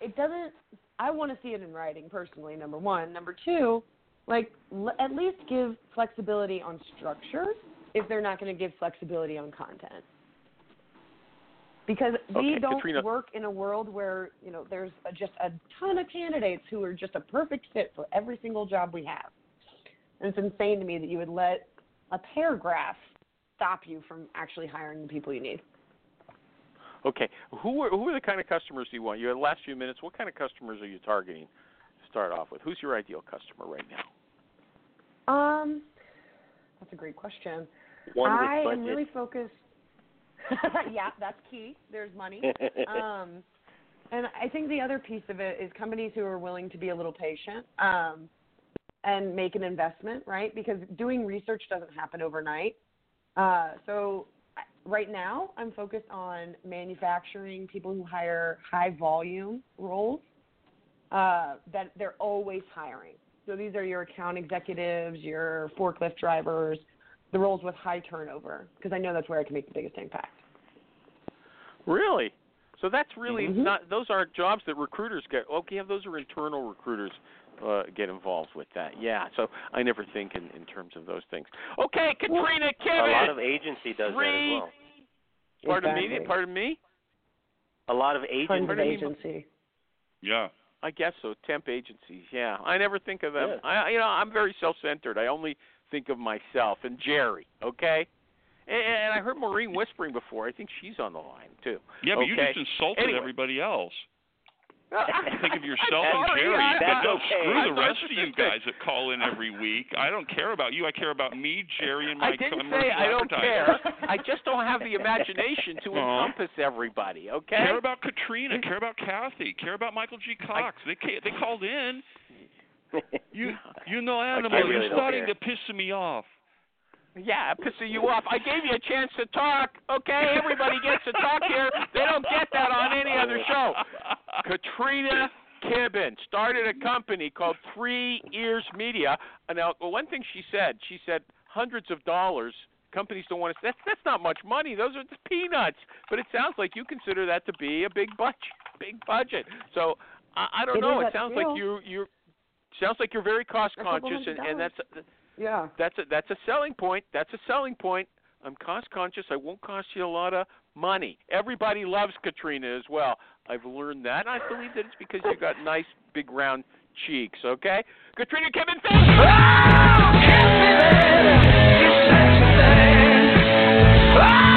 it doesn't I want to see it in writing personally, number 1. Number 2, like l- at least give flexibility on structure if they're not going to give flexibility on content. Because we Okay, don't Katrina- work in a world where, you know, there's a, just a ton of candidates who are just a perfect fit for every single job we have. And it's insane to me that you would let a paragraph stop you from actually hiring the people you need. Okay. Who are who are the kind of customers do you want? You have the last few minutes. What kind of customers are you targeting to start off with? Who's your ideal customer right now? Um, that's a great question. One I am really focused. yeah, that's key. There's money. um, and I think the other piece of it is companies who are willing to be a little patient um, and make an investment, right? Because doing research doesn't happen overnight. Uh, so I- right now, I'm focused on manufacturing, people who hire high volume roles. Uh, that they're always hiring. So these are your account executives, your forklift drivers, the roles with high turnover, because I know that's where I can make the biggest impact. Really? So that's really Mhm. not. Those aren't jobs that recruiters get. Okay, those are internal recruiters uh, get involved with that. Yeah. So I never think in, in terms of those things. Okay, Katrina Kimmy a lot of agency does that as well. Pardon Exactly. me. Pardon me. A lot of Tons agency. of Pardon me, agency. Yeah. I guess so. Temp agencies. Yeah. I never think of them. Yeah. I, you know, I'm very self-centered. I only think of myself and Jerry. Okay. And, and I heard Maureen whispering before. I think she's on the line too. Yeah, but you just insulted Anyway. everybody else. Think of yourself and Jerry, I- but That's no, okay. screw the rest of you guys that call in every week. I don't care about you. I care about me, Jerry, and my I didn't commercial say I don't care. I just don't have the imagination to Aw. encompass everybody. Okay. Care about Katrina. Care about Kathy. Care about Michael G. Cox. they ca- they called in. You you know, animal. really you're starting care. to piss me off. Yeah, pissing you off. I gave you a chance to talk. Okay, everybody gets to talk here. They don't get that on any other show. Katrina Kibben started a company called Three Ears Media. And Now, one thing she said, she said hundreds of dollars. Companies don't want to. That's that's not much money. Those are just peanuts. But it sounds like you consider that to be a big budget. Big budget. So I, I don't It know. It sounds like you you sounds like you're very cost conscious, and, and that's Yeah. that's a that's a selling point. That's a selling point. I'm cost conscious. I won't cost you a lot of money. Everybody loves Katrina as well. I've learned that. And I believe that it's because you got nice big round cheeks. Okay, Katrina Kibben. You said say